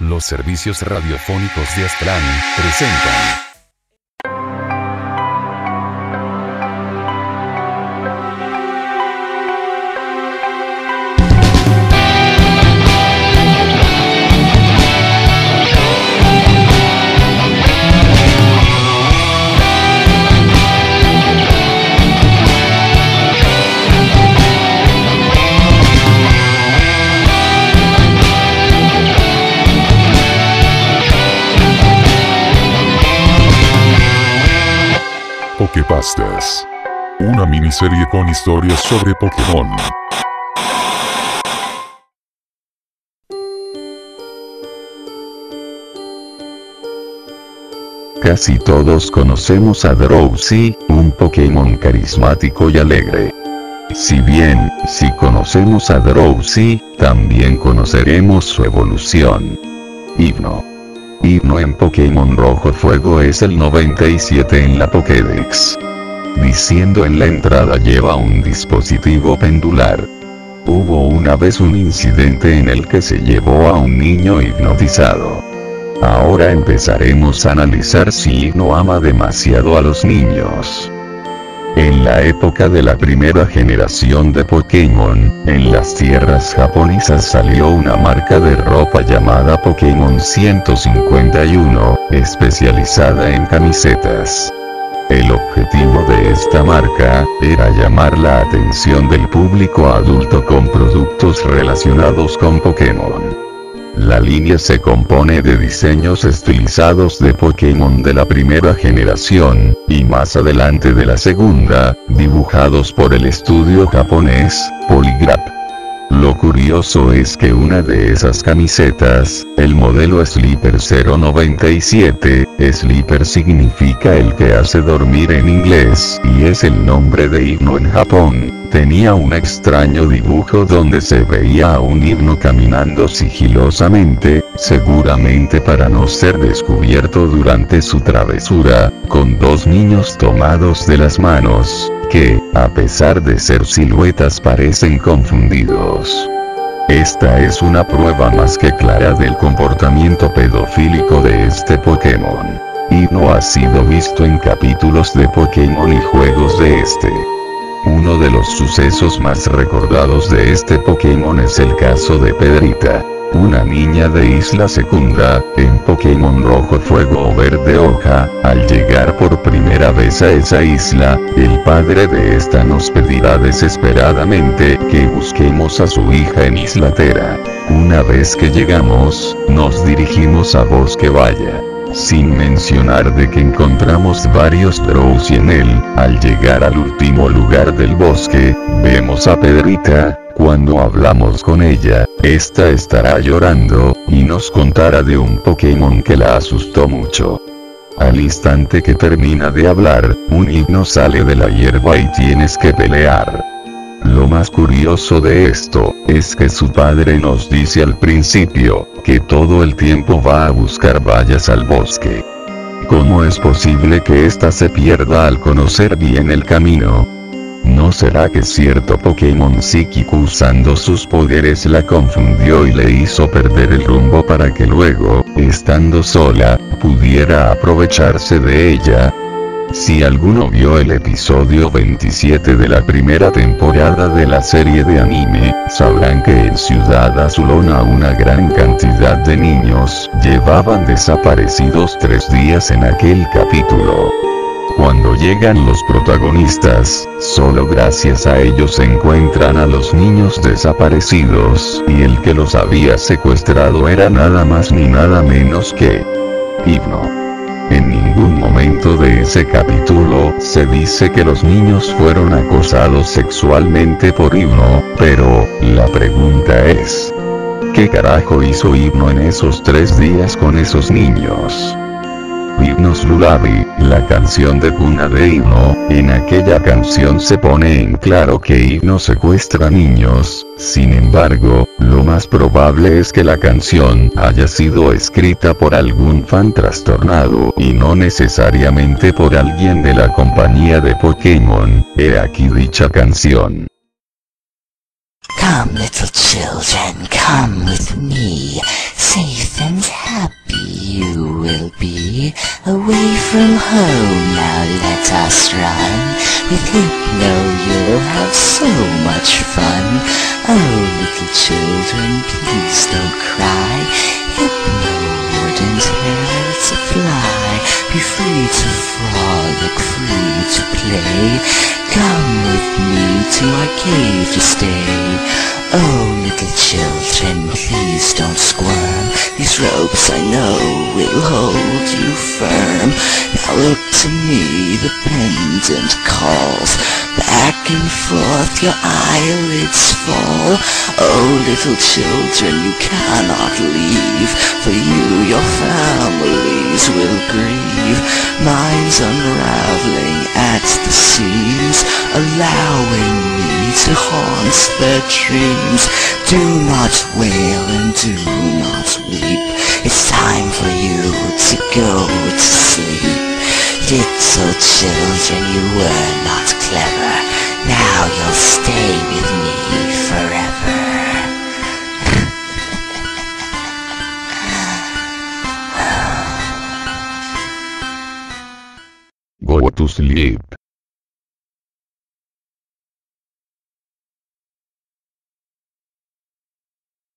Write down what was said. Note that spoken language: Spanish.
Los servicios radiofónicos de Aztlán presentan. Pokepastas. Una miniserie con historias sobre Pokémon. Casi todos conocemos a Drowsy, un Pokémon carismático y alegre. Si bien, si conocemos a Drowsy, también conoceremos su evolución. Himno. Himno en Pokémon Rojo Fuego es el 97 en la Pokédex. Diciendo en la entrada lleva un dispositivo pendular. Hubo una vez un incidente en el que se llevó a un niño hipnotizado. Ahora empezaremos a analizar si Hipno ama demasiado a los niños. En la época de la primera generación de Pokémon, en las tierras japonesas salió una marca de ropa llamada Pokémon 151, especializada en camisetas. El objetivo de esta marca, era llamar la atención del público adulto con productos relacionados con Pokémon. La línea se compone de diseños estilizados de Pokémon de la primera generación, y más adelante de la segunda, dibujados por el estudio japonés, Polygraph. Lo curioso es que una de esas camisetas, el modelo Sleeper 097, Sleeper significa el que hace dormir en inglés, y es el nombre de himno en Japón, tenía un extraño dibujo donde se veía a un himno caminando sigilosamente, seguramente para no ser descubierto durante su travesura, con dos niños tomados de las manos, que, a pesar de ser siluetas parecen confundidos. Esta es una prueba más que clara del comportamiento pedofílico de este Pokémon. Y no ha sido visto en capítulos de Pokémon y juegos de este. Uno de los sucesos más recordados de este Pokémon es el caso de Pedrita, una niña de Isla Secunda, en Pokémon Rojo Fuego o Verde Hoja, al llegar por primera vez a esa isla, el padre de esta nos pedirá desesperadamente que busquemos a su hija en Isla Tera. Una vez que llegamos, nos dirigimos a Bosque Vaya. Sin mencionar de que encontramos varios Drowsy en él, al llegar al último lugar del bosque, vemos a Pedrita, cuando hablamos con ella, esta estará llorando, y nos contará de un Pokémon que la asustó mucho. Al instante que termina de hablar, un himno sale de la hierba y tienes que pelear. Lo más curioso de esto, es que su padre nos dice al principio, que todo el tiempo va a buscar vallas al bosque. ¿Cómo es posible que ésta se pierda al conocer bien el camino? ¿No será que cierto Pokémon psíquico usando sus poderes la confundió y le hizo perder el rumbo para que luego, estando sola, pudiera aprovecharse de ella? Si alguno vio el episodio 27 de la primera temporada de la serie de anime, sabrán que en Ciudad Azulona una gran cantidad de niños llevaban desaparecidos tres días en aquel capítulo. Cuando llegan los protagonistas, solo gracias a ellos encuentran a los niños desaparecidos, y el que los había secuestrado era nada más ni nada menos que Hipno. En ningún momento de ese capítulo se dice que los niños fueron acosados sexualmente por Hipno, pero, la pregunta es, ¿qué carajo hizo Hipno en esos tres días con esos niños? Himnos Lulabi, la canción de cuna de Himno, en aquella canción se pone en claro que Himno secuestra niños, sin embargo, lo más probable es que la canción haya sido escrita por algún fan trastornado y no necesariamente por alguien de la compañía de Pokémon, he aquí dicha canción. Away from home now let us run. With Hypno you'll have so much fun. Oh little children please don't cry. Hypno wouldn't hurt to fly. Be free to frolic, free to play. Come with me to our cave to stay. Oh, little children, Ropes I know will hold you firm. Now look to me, the pendant calls. Back and forth your eyelids fall. Oh, little children, you cannot leave. For you, your families will grieve. Minds unraveling at the seams, allowing me to haunt their dreams. Do not wail and do not weep. It's time for you to go to sleep. Little children, you were not clever. Now you'll stay with me forever. Go to sleep.